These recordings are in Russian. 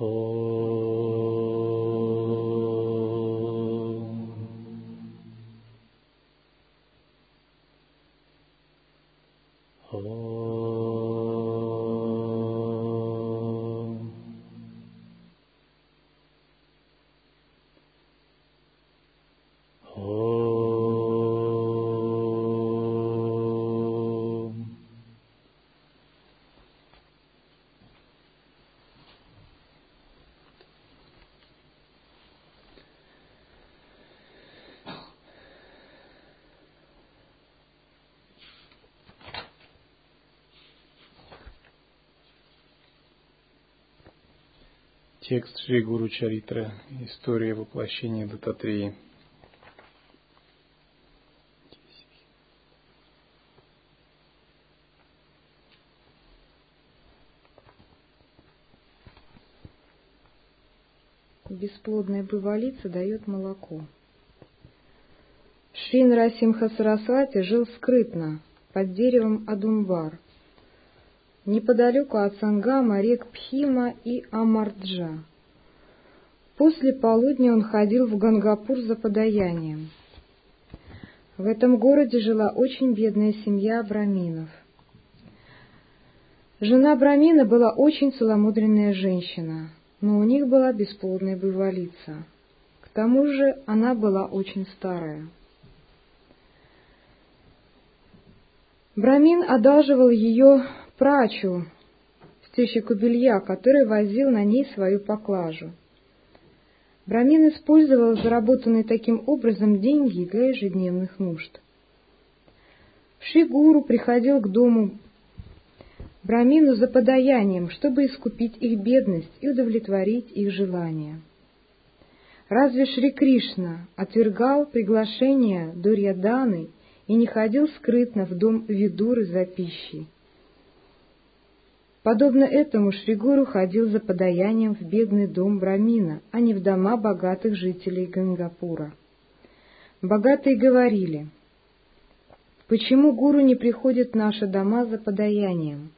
โธ Текст Шри Гуру Чаритра. История воплощения Дататреи. Бесплодная бывалица дает молоко. Шрин Расимха Сарасвати жил скрытно, под деревом Адумбар — неподалеку от Сангама рек Пхима и Амарджа. После полудня он ходил в Гангапур за подаянием. В этом городе жила очень бедная семья браминов. Жена брамина была очень целомудренная женщина, но у них была бесплодная бывалица. К тому же она была очень старая. Брамин одалживал ее прачу, стельщику белья, который возил на ней свою поклажу. Брамин использовал заработанные таким образом деньги для ежедневных нужд. Шигуру приходил к дому Брамину за подаянием, чтобы искупить их бедность и удовлетворить их желания. Разве Шри Кришна отвергал приглашение Дурьяданы и не ходил скрытно в дом Видуры за пищей? Подобно этому Шригуру ходил за подаянием в бедный дом Брамина, а не в дома богатых жителей Гангапура. Богатые говорили, «Почему гуру не приходит в наши дома за подаянием?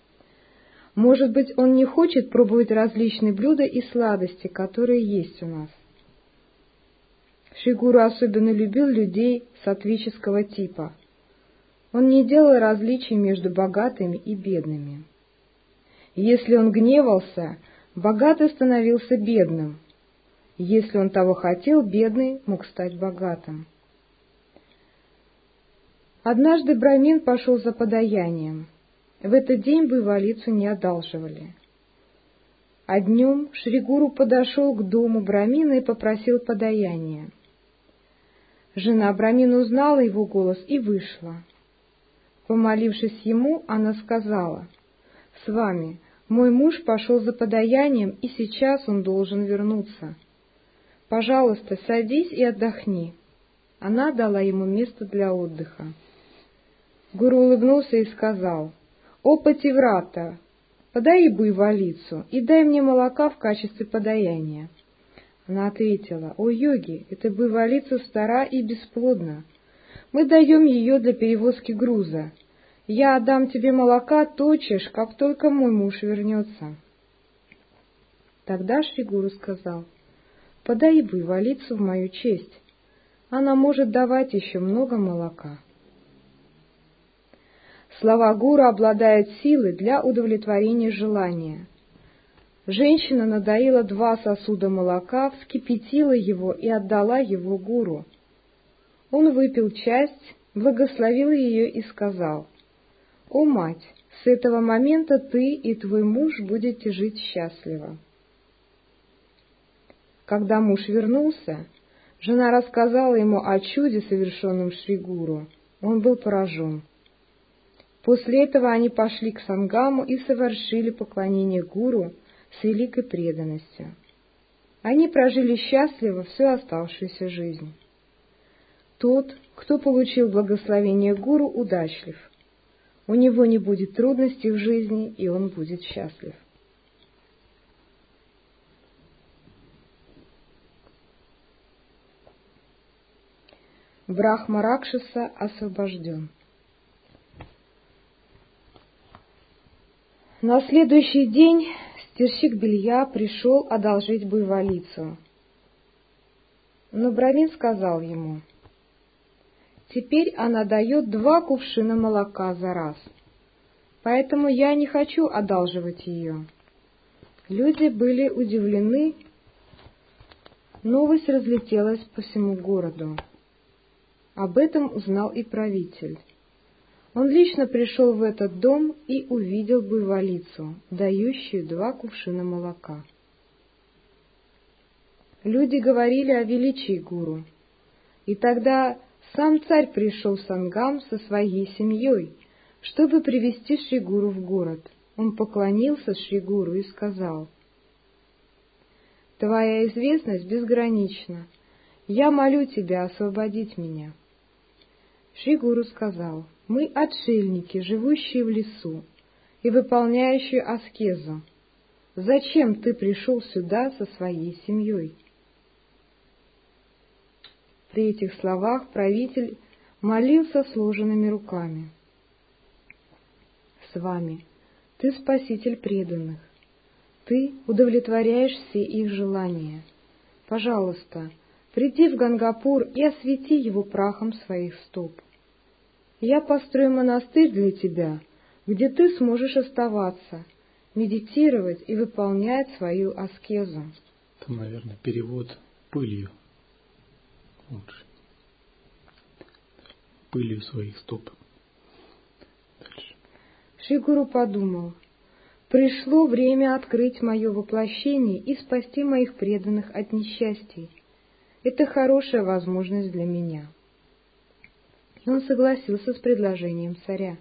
Может быть, он не хочет пробовать различные блюда и сладости, которые есть у нас?» Шигуру особенно любил людей сатвического типа. Он не делал различий между богатыми и бедными. Если он гневался, богатый становился бедным. Если он того хотел, бедный мог стать богатым. Однажды Брамин пошел за подаянием. В этот день бывалицу не одалживали. А днем Шригуру подошел к дому Брамина и попросил подаяния. Жена Брамина узнала его голос и вышла. Помолившись ему, она сказала — с вами. Мой муж пошел за подаянием, и сейчас он должен вернуться. Пожалуйста, садись и отдохни. Она дала ему место для отдыха. Гуру улыбнулся и сказал, «О, Пативрата, подай буйволицу и дай мне молока в качестве подаяния». Она ответила, «О, йоги, эта буйволица стара и бесплодна. Мы даем ее для перевозки груза, я отдам тебе молока тотчас, как только мой муж вернется. Тогда Шригуру сказал, подай буйволицу в мою честь. Она может давать еще много молока. Слова гуру обладают силой для удовлетворения желания. Женщина надоила два сосуда молока, вскипятила его и отдала его гуру. Он выпил часть, благословил ее и сказал, «О, мать, с этого момента ты и твой муж будете жить счастливо». Когда муж вернулся, жена рассказала ему о чуде, совершенном Шригуру. Он был поражен. После этого они пошли к Сангаму и совершили поклонение гуру с великой преданностью. Они прожили счастливо всю оставшуюся жизнь. Тот, кто получил благословение гуру, удачлив — у него не будет трудностей в жизни, и он будет счастлив. Брахма Ракшаса освобожден. На следующий день стирщик белья пришел одолжить буйволицу. Но Брамин сказал ему, «Теперь она дает два кувшина молока за раз, поэтому я не хочу одалживать ее». Люди были удивлены, новость разлетелась по всему городу. Об этом узнал и правитель. Он лично пришел в этот дом и увидел буйволицу, дающую два кувшина молока. Люди говорили о величии гуру. И тогда сам царь пришел в Сангам со своей семьей, чтобы привести Шригуру в город. Он поклонился Шригуру и сказал, «Твоя известность безгранична. Я молю тебя освободить меня». Шригуру сказал, «Мы отшельники, живущие в лесу и выполняющие аскезу. Зачем ты пришел сюда со своей семьей?» При этих словах правитель молился сложенными руками. «С вами ты спаситель преданных, ты удовлетворяешь все их желания. Пожалуйста, приди в Гангапур и освети его прахом своих стоп. Я построю монастырь для тебя, где ты сможешь оставаться, медитировать и выполнять свою аскезу. Там, наверное, перевод пылью лучше. Пылью своих стоп. Дальше. Шигуру подумал, пришло время открыть мое воплощение и спасти моих преданных от несчастий. Это хорошая возможность для меня. И он согласился с предложением царя.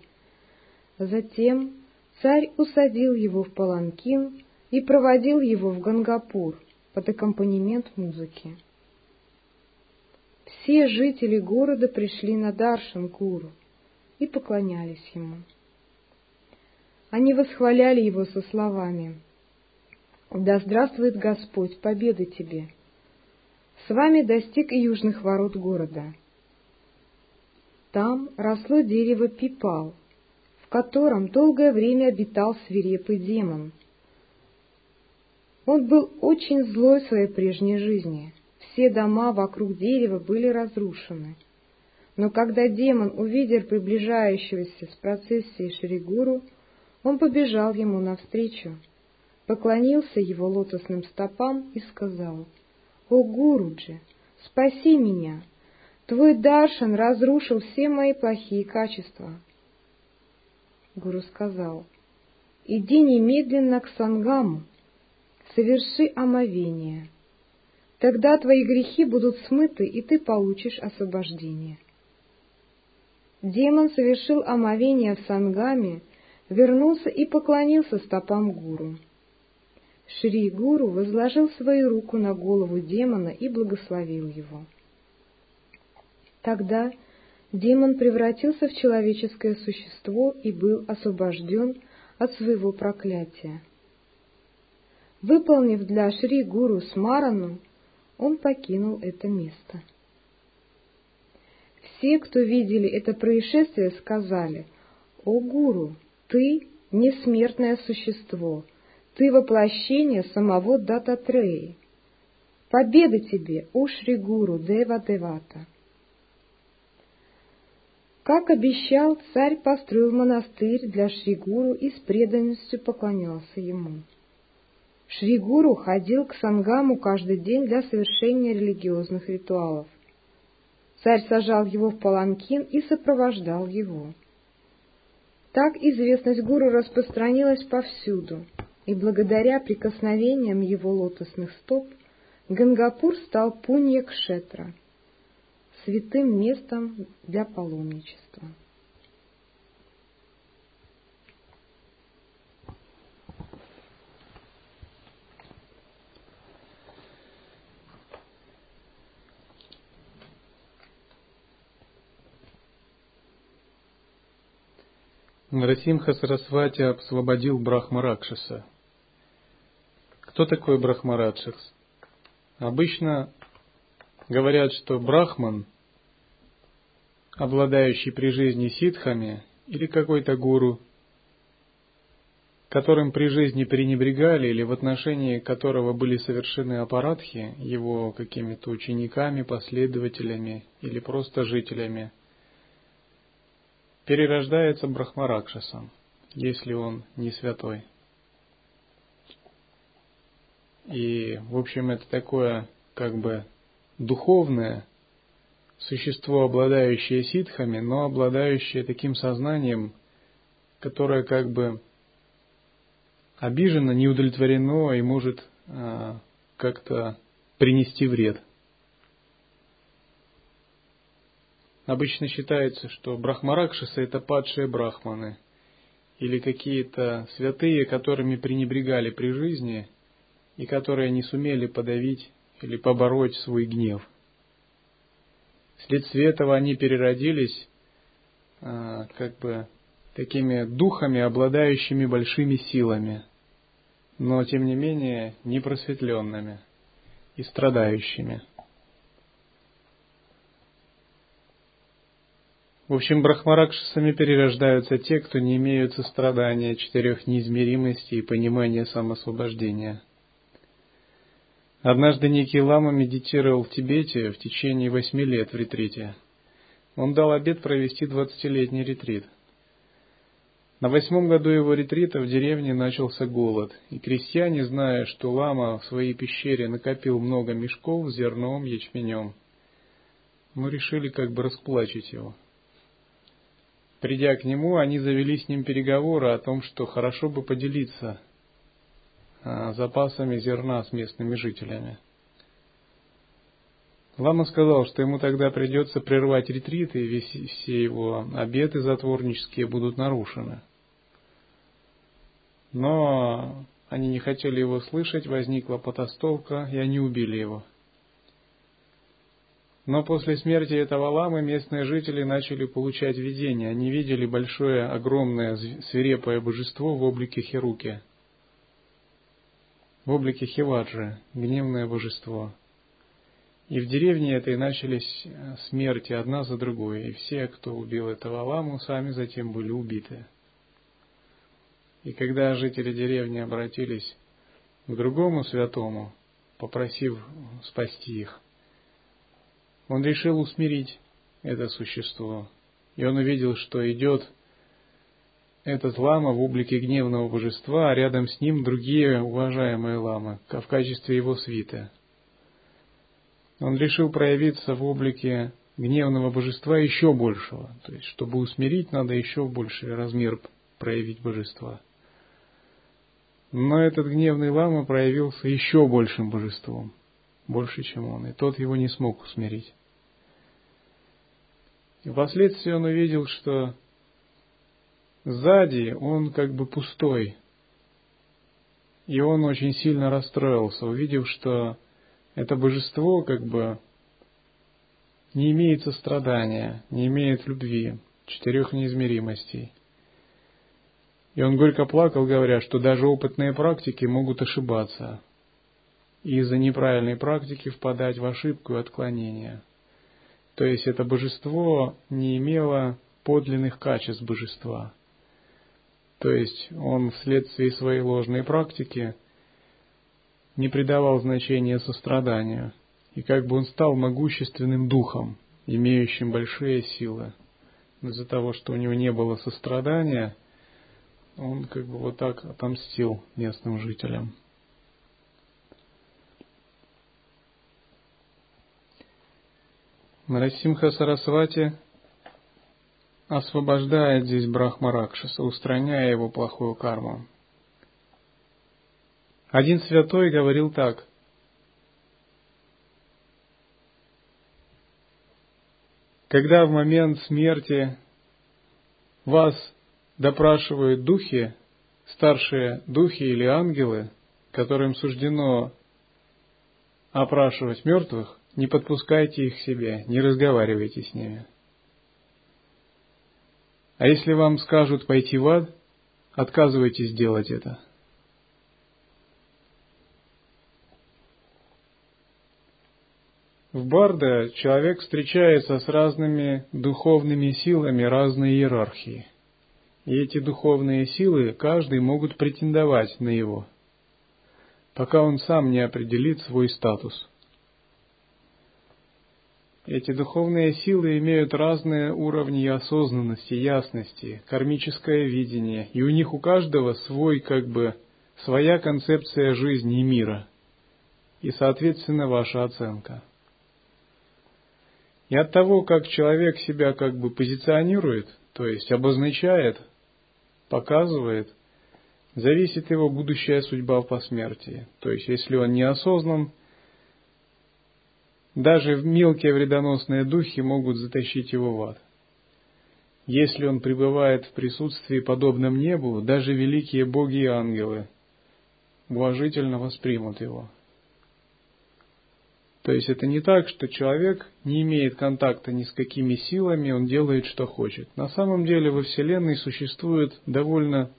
Затем царь усадил его в паланкин и проводил его в Гангапур под аккомпанемент музыки все жители города пришли на Даршан Гуру и поклонялись ему. Они восхваляли его со словами «Да здравствует Господь, победы тебе!» С вами достиг и южных ворот города. Там росло дерево пипал, в котором долгое время обитал свирепый демон. Он был очень злой в своей прежней жизни — все дома вокруг дерева были разрушены. Но когда демон увидел приближающегося с процессией Шригуру, он побежал ему навстречу, поклонился его лотосным стопам и сказал, «О, Гуруджи, спаси меня! Твой Даршан разрушил все мои плохие качества». Гуру сказал, «Иди немедленно к Сангаму, соверши омовение» Тогда твои грехи будут смыты, и ты получишь освобождение. Демон совершил омовение в Сангаме, вернулся и поклонился стопам гуру. Шри Гуру возложил свою руку на голову демона и благословил его. Тогда демон превратился в человеческое существо и был освобожден от своего проклятия. Выполнив для Шри Гуру Смарану, он покинул это место. Все, кто видели это происшествие, сказали, «О, Гуру, ты — несмертное существо, ты — воплощение самого Дататреи. Победа тебе, о Шри Гуру Дева Девата!» Как обещал, царь построил монастырь для Шригуру и с преданностью поклонялся ему. Шри Гуру ходил к Сангаму каждый день для совершения религиозных ритуалов. Царь сажал его в паланкин и сопровождал его. Так известность гуру распространилась повсюду, и благодаря прикосновениям его лотосных стоп Гангапур стал Пунья-Кшетра, святым местом для паломничества. Нарасимха Сарасвати освободил Брахмаракшаса. Кто такой Брахмаракшас? Обычно говорят, что Брахман, обладающий при жизни ситхами, или какой-то гуру, которым при жизни пренебрегали или в отношении которого были совершены аппаратхи его какими-то учениками, последователями или просто жителями, перерождается Брахмаракшасом, если он не святой. И, в общем, это такое как бы духовное существо, обладающее ситхами, но обладающее таким сознанием, которое как бы обижено, не удовлетворено и может а, как-то принести вред. Обычно считается, что брахмаракшасы это падшие брахманы или какие-то святые, которыми пренебрегали при жизни и которые не сумели подавить или побороть свой гнев. Вследствие этого они переродились а, как бы такими духами, обладающими большими силами, но тем не менее непросветленными и страдающими. В общем, брахмаракшасами перерождаются те, кто не имеют сострадания, четырех неизмеримостей и понимания самосвобождения – Однажды некий лама медитировал в Тибете в течение восьми лет в ретрите. Он дал обет провести двадцатилетний ретрит. На восьмом году его ретрита в деревне начался голод, и крестьяне, зная, что лама в своей пещере накопил много мешков с зерном, ячменем, мы решили как бы расплачить его. Придя к нему, они завели с ним переговоры о том, что хорошо бы поделиться а, запасами зерна с местными жителями. Лама сказал, что ему тогда придется прервать ретрит, и все его обеты затворнические будут нарушены. Но они не хотели его слышать, возникла потастовка, и они убили его. Но после смерти этого ламы местные жители начали получать видения. Они видели большое, огромное, свирепое божество в облике Херуки – в облике Хиваджи, гневное божество. И в деревне этой начались э, смерти одна за другой, и все, кто убил этого ламу, сами затем были убиты. И когда жители деревни обратились к другому святому, попросив спасти их, он решил усмирить это существо. И он увидел, что идет этот лама в облике гневного божества, а рядом с ним другие уважаемые ламы, в качестве его свиты. Он решил проявиться в облике гневного божества еще большего, то есть, чтобы усмирить, надо еще больший размер проявить божества. Но этот гневный лама проявился еще большим божеством, больше, чем он, и тот его не смог усмирить. И впоследствии он увидел, что Сзади он как бы пустой. И он очень сильно расстроился, увидев, что это божество как бы не имеет сострадания, не имеет любви, четырех неизмеримостей. И он горько плакал, говоря, что даже опытные практики могут ошибаться и из-за неправильной практики впадать в ошибку и отклонение. То есть это божество не имело подлинных качеств божества – то есть он вследствие своей ложной практики не придавал значения состраданию, и как бы он стал могущественным духом, имеющим большие силы. Из-за того, что у него не было сострадания, он как бы вот так отомстил местным жителям. Нарасимха Сарасвати освобождает здесь Брахмаракшаса, устраняя его плохую карму. Один святой говорил так. Когда в момент смерти вас допрашивают духи, старшие духи или ангелы, которым суждено опрашивать мертвых, не подпускайте их к себе, не разговаривайте с ними. А если вам скажут пойти в ад, отказывайтесь делать это. В Барда человек встречается с разными духовными силами разной иерархии. И эти духовные силы, каждый могут претендовать на его, пока он сам не определит свой статус. Эти духовные силы имеют разные уровни осознанности, ясности, кармическое видение, и у них у каждого свой, как бы, своя концепция жизни и мира, и, соответственно, ваша оценка. И от того, как человек себя как бы позиционирует, то есть обозначает, показывает, зависит его будущая судьба в посмертии. То есть, если он неосознан, даже мелкие вредоносные духи могут затащить его в ад. Если он пребывает в присутствии подобном небу, даже великие боги и ангелы уважительно воспримут его. То есть это не так, что человек не имеет контакта ни с какими силами, он делает, что хочет. На самом деле во Вселенной существует довольно,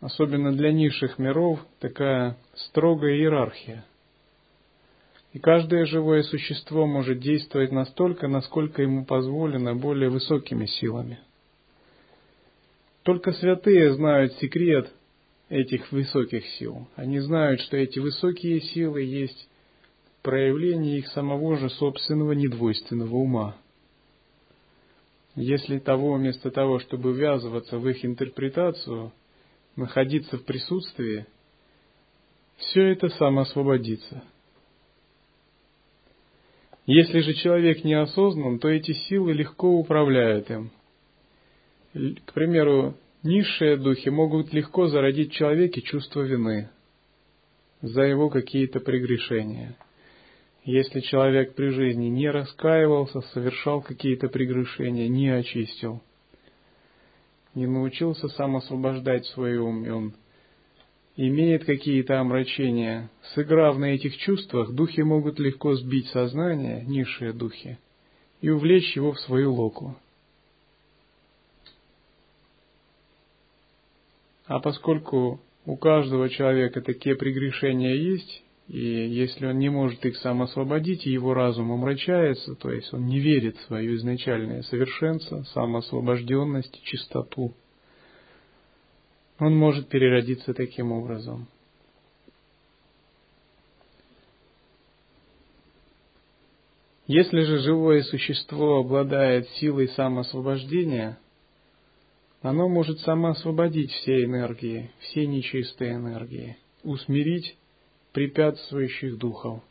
особенно для низших миров, такая строгая иерархия. И каждое живое существо может действовать настолько, насколько ему позволено более высокими силами. Только святые знают секрет этих высоких сил. Они знают, что эти высокие силы есть проявление их самого же собственного недвойственного ума. Если того вместо того, чтобы ввязываться в их интерпретацию, находиться в присутствии, все это самоосвободится. Если же человек неосознан, то эти силы легко управляют им. К примеру, низшие духи могут легко зародить в человеке чувство вины за его какие-то прегрешения – если человек при жизни не раскаивался, совершал какие-то прегрешения, не очистил, не научился сам освобождать свой ум, и он имеет какие-то омрачения, сыграв на этих чувствах, духи могут легко сбить сознание, низшие духи, и увлечь его в свою локу. А поскольку у каждого человека такие прегрешения есть, и если он не может их сам освободить, и его разум омрачается, то есть он не верит в свое изначальное совершенство, самоосвобожденность, чистоту, он может переродиться таким образом. Если же живое существо обладает силой самоосвобождения, оно может самоосвободить все энергии, все нечистые энергии, усмирить препятствующих духов.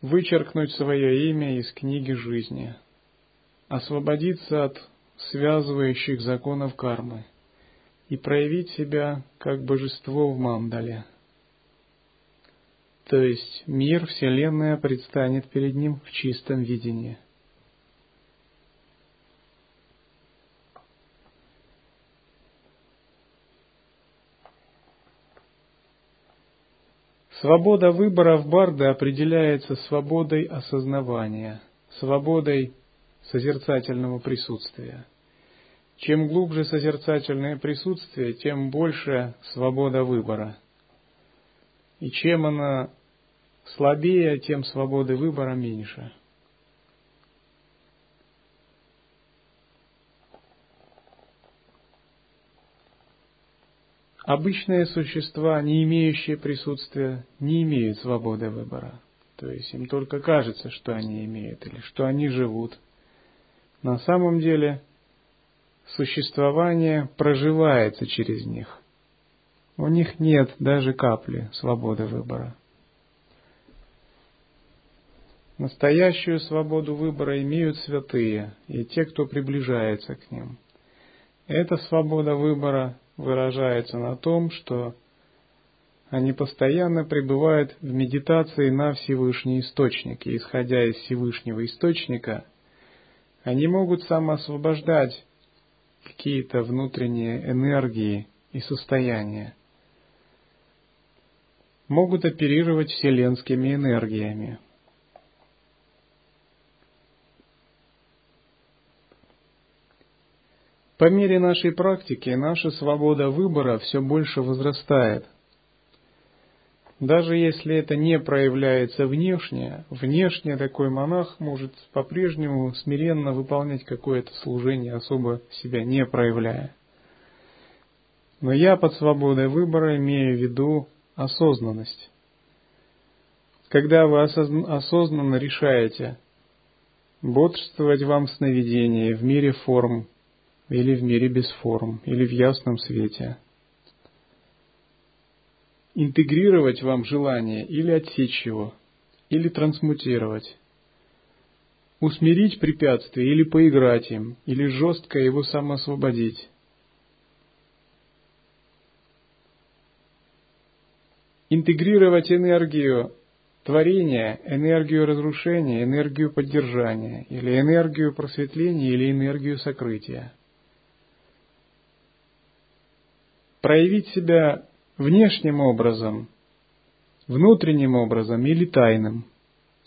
Вычеркнуть свое имя из книги жизни, освободиться от связывающих законов кармы и проявить себя как божество в мандале. То есть мир, Вселенная предстанет перед ним в чистом видении – Свобода выбора в Барде определяется свободой осознавания, свободой созерцательного присутствия. Чем глубже созерцательное присутствие, тем больше свобода выбора. И чем она слабее, тем свободы выбора меньше. Обычные существа, не имеющие присутствия, не имеют свободы выбора. То есть им только кажется, что они имеют или что они живут. На самом деле существование проживается через них. У них нет даже капли свободы выбора. Настоящую свободу выбора имеют святые и те, кто приближается к ним. Эта свобода выбора выражается на том, что они постоянно пребывают в медитации на Всевышний Источник, и исходя из Всевышнего Источника, они могут самоосвобождать какие-то внутренние энергии и состояния, могут оперировать вселенскими энергиями – По мере нашей практики наша свобода выбора все больше возрастает. Даже если это не проявляется внешне, внешне такой монах может по-прежнему смиренно выполнять какое-то служение, особо себя не проявляя. Но я под свободой выбора имею в виду осознанность. Когда вы осознанно решаете бодрствовать вам в сновидении в мире форм или в мире без форм, или в ясном свете – интегрировать вам желание или отсечь его, или трансмутировать, усмирить препятствие или поиграть им, или жестко его самоосвободить. Интегрировать энергию творения, энергию разрушения, энергию поддержания, или энергию просветления, или энергию сокрытия. Проявить себя внешним образом, внутренним образом или тайным.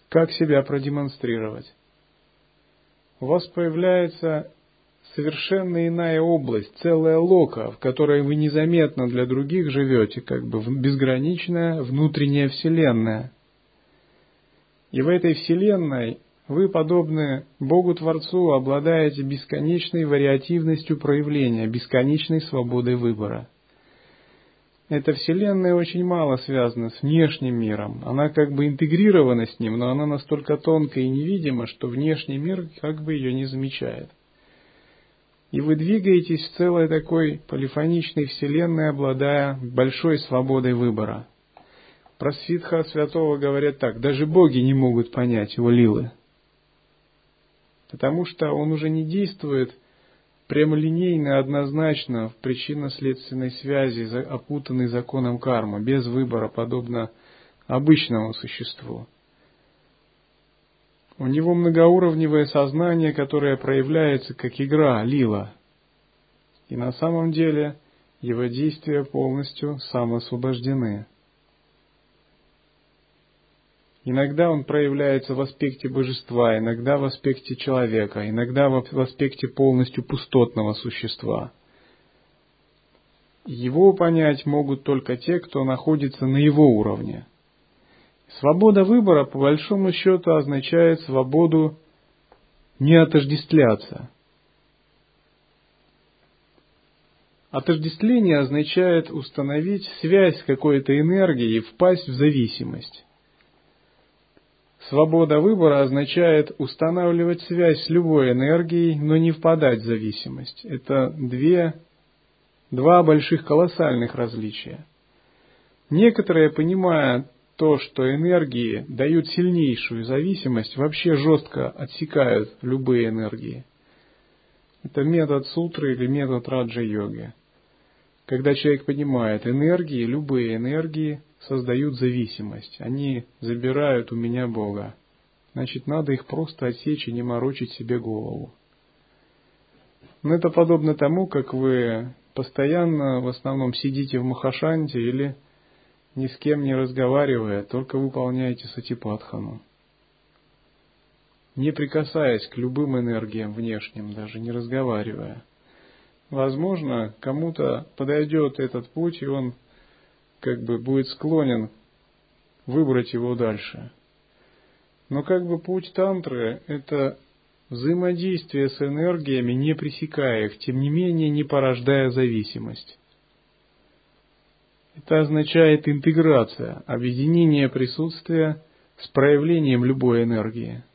Как себя продемонстрировать? У вас появляется совершенно иная область, целая лока, в которой вы незаметно для других живете, как бы безграничная внутренняя вселенная. И в этой вселенной вы, подобны Богу-творцу, обладаете бесконечной вариативностью проявления, бесконечной свободой выбора – эта Вселенная очень мало связана с внешним миром. Она как бы интегрирована с ним, но она настолько тонкая и невидима, что внешний мир как бы ее не замечает. И вы двигаетесь в целой такой полифоничной Вселенной, обладая большой свободой выбора. Про Свитха Святого говорят так, даже боги не могут понять его лилы. Потому что он уже не действует – прямолинейно, однозначно в причинно-следственной связи, опутанный законом кармы, без выбора, подобно обычному существу. У него многоуровневое сознание, которое проявляется как игра, лила. И на самом деле его действия полностью самоосвобождены. Иногда он проявляется в аспекте божества, иногда в аспекте человека, иногда в аспекте полностью пустотного существа. Его понять могут только те, кто находится на его уровне. Свобода выбора, по большому счету, означает свободу не отождествляться. Отождествление означает установить связь с какой-то энергией и впасть в зависимость. Свобода выбора означает устанавливать связь с любой энергией, но не впадать в зависимость. Это две, два больших колоссальных различия. Некоторые, понимая то, что энергии дают сильнейшую зависимость, вообще жестко отсекают любые энергии. Это метод сутры или метод раджа-йоги. Когда человек понимает энергии, любые энергии создают зависимость. Они забирают у меня Бога. Значит, надо их просто отсечь и не морочить себе голову. Но это подобно тому, как вы постоянно в основном сидите в Махашанте или ни с кем не разговаривая, только выполняете сатипатхану. Не прикасаясь к любым энергиям внешним, даже не разговаривая. Возможно, кому-то подойдет этот путь, и он как бы будет склонен выбрать его дальше. Но как бы путь тантры – это взаимодействие с энергиями, не пресекая их, тем не менее не порождая зависимость. Это означает интеграция, объединение присутствия с проявлением любой энергии –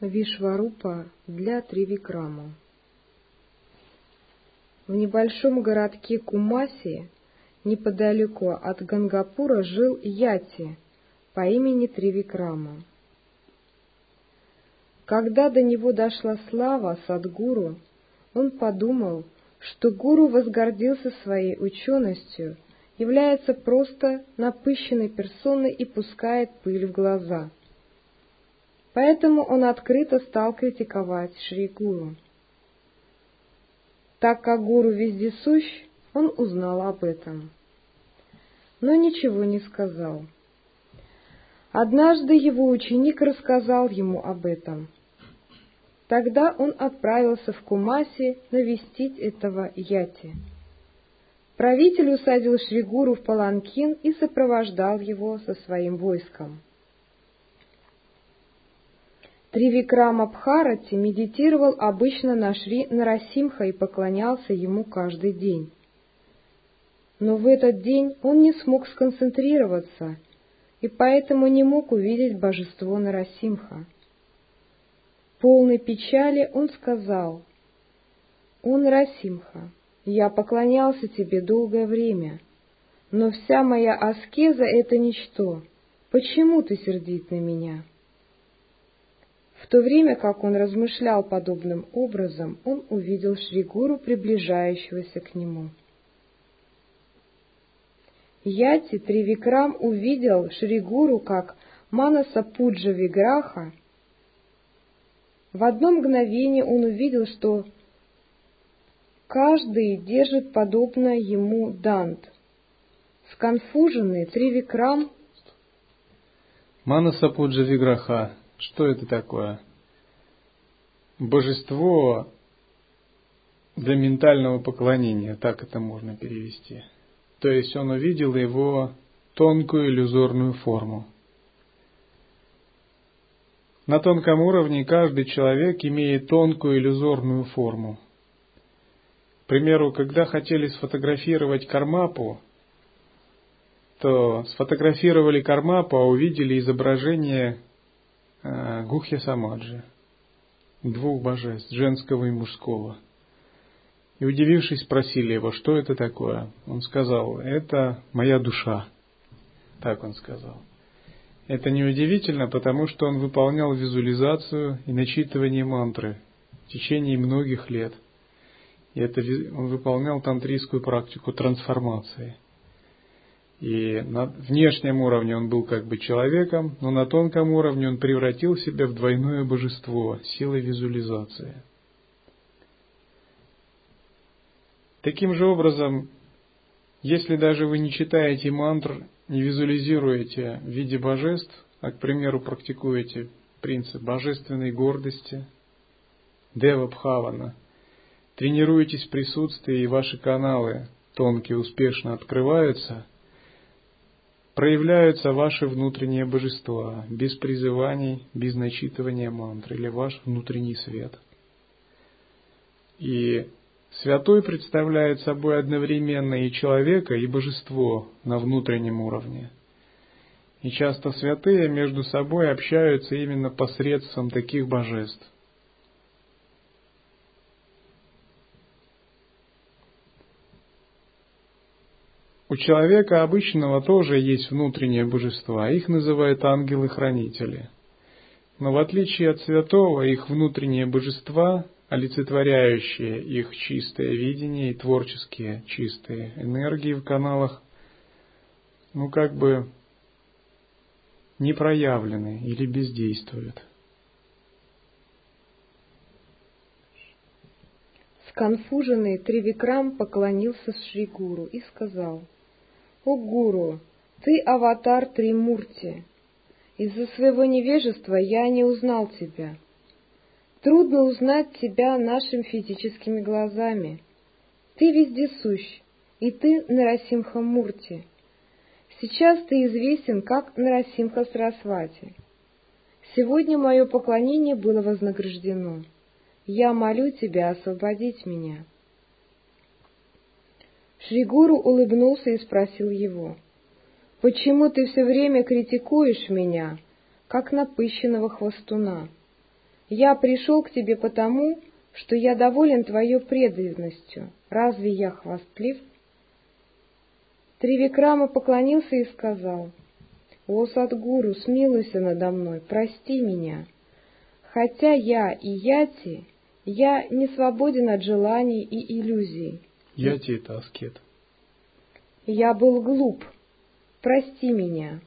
Вишварупа для Тривикрама. В небольшом городке Кумаси, неподалеку от Гангапура, жил Яти по имени Тривикрама. Когда до него дошла слава Садгуру, он подумал, что гуру возгордился своей ученостью, является просто напыщенной персоной и пускает пыль в глаза. Поэтому он открыто стал критиковать Шри Гуру. Так как гуру вездесущ, он узнал об этом, но ничего не сказал. Однажды его ученик рассказал ему об этом. Тогда он отправился в Кумаси навестить этого Яти. Правитель усадил Шригуру в паланкин и сопровождал его со своим войском. Тривикрама Бхарати медитировал обычно на Шри Нарасимха и поклонялся ему каждый день. Но в этот день он не смог сконцентрироваться и поэтому не мог увидеть божество Нарасимха. Полной печали он сказал, «О Нарасимха, я поклонялся тебе долгое время, но вся моя аскеза — это ничто. Почему ты сердит на меня?» В то время как он размышлял подобным образом, он увидел Шригуру, приближающегося к нему. Яти Тривикрам увидел Шригуру как Манаса Пуджа Виграха. В одно мгновение он увидел, что каждый держит подобно ему дант. Сконфуженный Тривикрам Манаса Пуджа Виграха что это такое? Божество для ментального поклонения, так это можно перевести. То есть он увидел его тонкую иллюзорную форму. На тонком уровне каждый человек имеет тонкую иллюзорную форму. К примеру, когда хотели сфотографировать Кармапу, то сфотографировали Кармапу, а увидели изображение Гухья Самаджи, двух божеств, женского и мужского. И удивившись, спросили его, что это такое. Он сказал, это моя душа. Так он сказал. Это неудивительно, потому что он выполнял визуализацию и начитывание мантры в течение многих лет. И это он выполнял тантрийскую практику трансформации – и на внешнем уровне он был как бы человеком, но на тонком уровне он превратил себя в двойное божество силой визуализации. Таким же образом, если даже вы не читаете мантр, не визуализируете в виде божеств, а, к примеру, практикуете принцип божественной гордости, Дева Бхавана, тренируетесь в присутствии и ваши каналы тонкие успешно открываются – проявляются ваши внутренние божества, без призываний, без начитывания мантр, или ваш внутренний свет. И святой представляет собой одновременно и человека, и божество на внутреннем уровне. И часто святые между собой общаются именно посредством таких божеств. У человека обычного тоже есть внутренние божества, их называют ангелы-хранители. Но в отличие от святого, их внутренние божества, олицетворяющие их чистое видение и творческие чистые энергии в каналах, ну как бы не проявлены или бездействуют. Сконфуженный Тривикрам поклонился Шригуру и сказал — «О, Гуру, ты аватар Тримурти. Из-за своего невежества я не узнал тебя. Трудно узнать тебя нашими физическими глазами. Ты вездесущ, и ты Нарасимха Мурти. Сейчас ты известен как Нарасимха Сарасвати. Сегодня мое поклонение было вознаграждено. Я молю тебя освободить меня». Шригуру улыбнулся и спросил его, «Почему ты все время критикуешь меня, как напыщенного хвостуна? Я пришел к тебе потому, что я доволен твоей преданностью. Разве я хвастлив?» Тривикрама поклонился и сказал, «О, Садгуру, смилуйся надо мной, прости меня. Хотя я и Яти Я не свободен от желаний и иллюзий. Яти — это аскет. Я был глуп. Прости меня.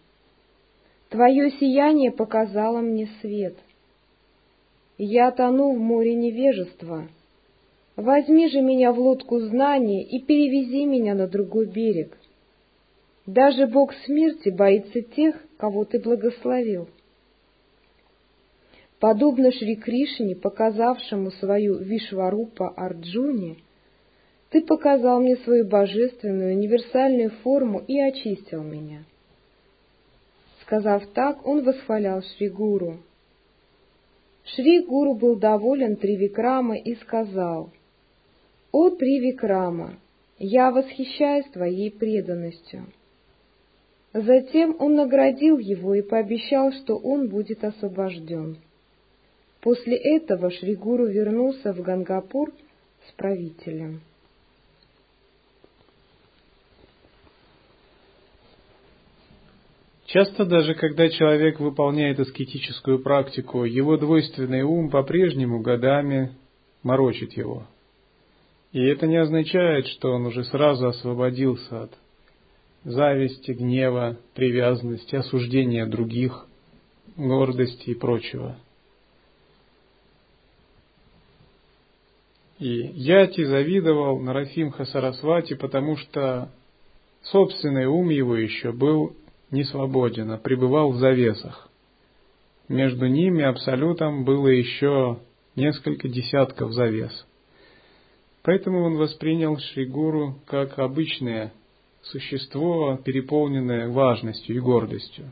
Твое сияние показало мне свет. Я тону в море невежества. Возьми же меня в лодку знания и перевези меня на другой берег. Даже Бог смерти боится тех, кого ты благословил. Подобно Шри Кришне, показавшему свою Вишварупа Арджуне, ты показал мне свою божественную универсальную форму и очистил меня. Сказав так, он восхвалял Шри Гуру. Шри Гуру был доволен Тривикрамой и сказал, «О Тривикрама, я восхищаюсь твоей преданностью». Затем он наградил его и пообещал, что он будет освобожден. После этого Шригуру вернулся в Гангапур с правителем. Часто даже когда человек выполняет аскетическую практику, его двойственный ум по-прежнему годами морочит его. И это не означает, что он уже сразу освободился от зависти, гнева, привязанности, осуждения других, гордости и прочего. И Яти завидовал Нарафимха Сарасвати, потому что собственный ум его еще был не свободен, а пребывал в завесах. Между ними абсолютом было еще несколько десятков завес. Поэтому он воспринял Шригуру как обычное существо, переполненное важностью и гордостью.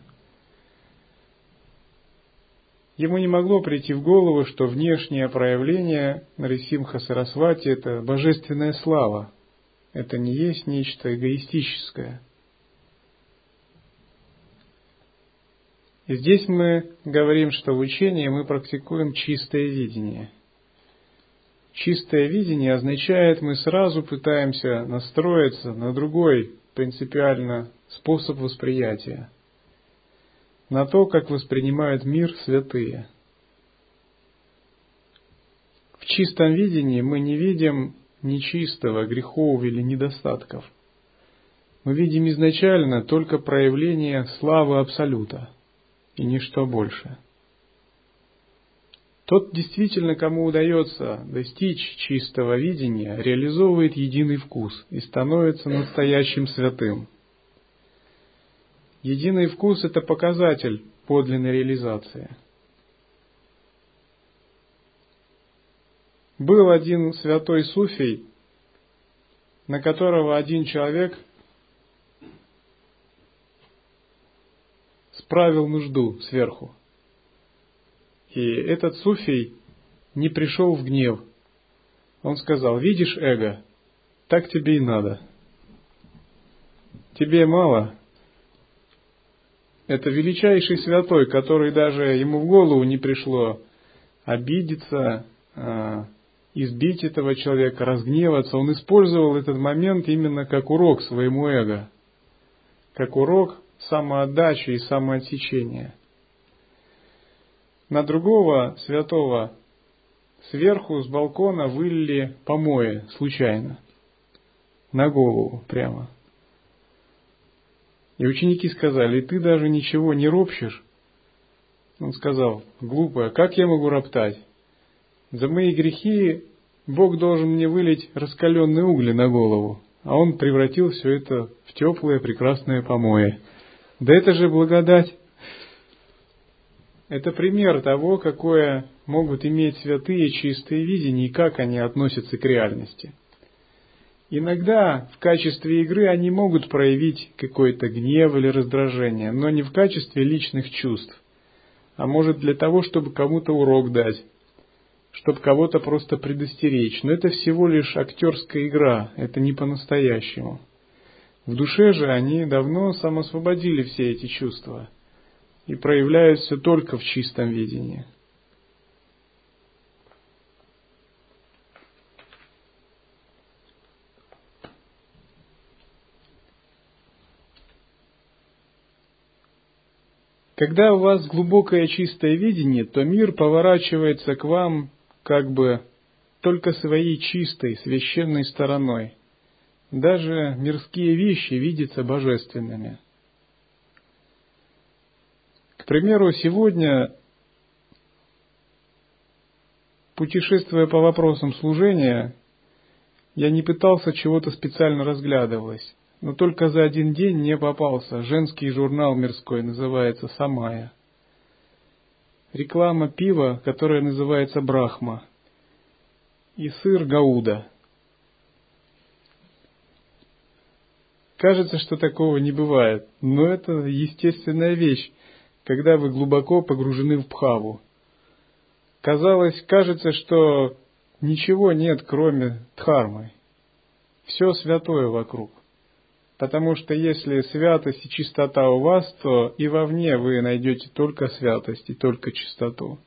Ему не могло прийти в голову, что внешнее проявление Нарисимха Сарасвати – это божественная слава. Это не есть нечто эгоистическое. И здесь мы говорим, что в учении мы практикуем чистое видение. Чистое видение означает, мы сразу пытаемся настроиться на другой принципиально способ восприятия, на то, как воспринимают мир святые. В чистом видении мы не видим нечистого, грехов или недостатков. Мы видим изначально только проявление славы Абсолюта и ничто больше. Тот действительно, кому удается достичь чистого видения, реализовывает единый вкус и становится настоящим святым. Единый вкус – это показатель подлинной реализации. Был один святой суфий, на которого один человек справил нужду сверху. И этот суфий не пришел в гнев. Он сказал, видишь эго, так тебе и надо. Тебе мало. Это величайший святой, который даже ему в голову не пришло обидеться, а, избить этого человека, разгневаться. Он использовал этот момент именно как урок своему эго, как урок самоотдачи и самоотсечения – на другого святого сверху с балкона вылили помои случайно. На голову прямо. И ученики сказали, ты даже ничего не ропщешь? Он сказал, глупая, как я могу роптать? За мои грехи Бог должен мне вылить раскаленные угли на голову, а Он превратил все это в теплые прекрасные помои. Да это же благодать! Это пример того, какое могут иметь святые чистые видения и как они относятся к реальности. Иногда в качестве игры они могут проявить какой-то гнев или раздражение, но не в качестве личных чувств, а может для того, чтобы кому-то урок дать, чтобы кого-то просто предостеречь. Но это всего лишь актерская игра, это не по-настоящему. В душе же они давно самосвободили все эти чувства – и проявляются только в чистом видении. Когда у вас глубокое чистое видение, то мир поворачивается к вам как бы только своей чистой, священной стороной. Даже мирские вещи видятся божественными. К примеру, сегодня, путешествуя по вопросам служения, я не пытался чего-то специально разглядывать, но только за один день мне попался женский журнал мирской, называется «Самая». Реклама пива, которая называется «Брахма», и сыр Гауда. Кажется, что такого не бывает, но это естественная вещь, когда вы глубоко погружены в пхаву. Казалось, кажется, что ничего нет, кроме дхармы. Все святое вокруг. Потому что если святость и чистота у вас, то и вовне вы найдете только святость и только чистоту.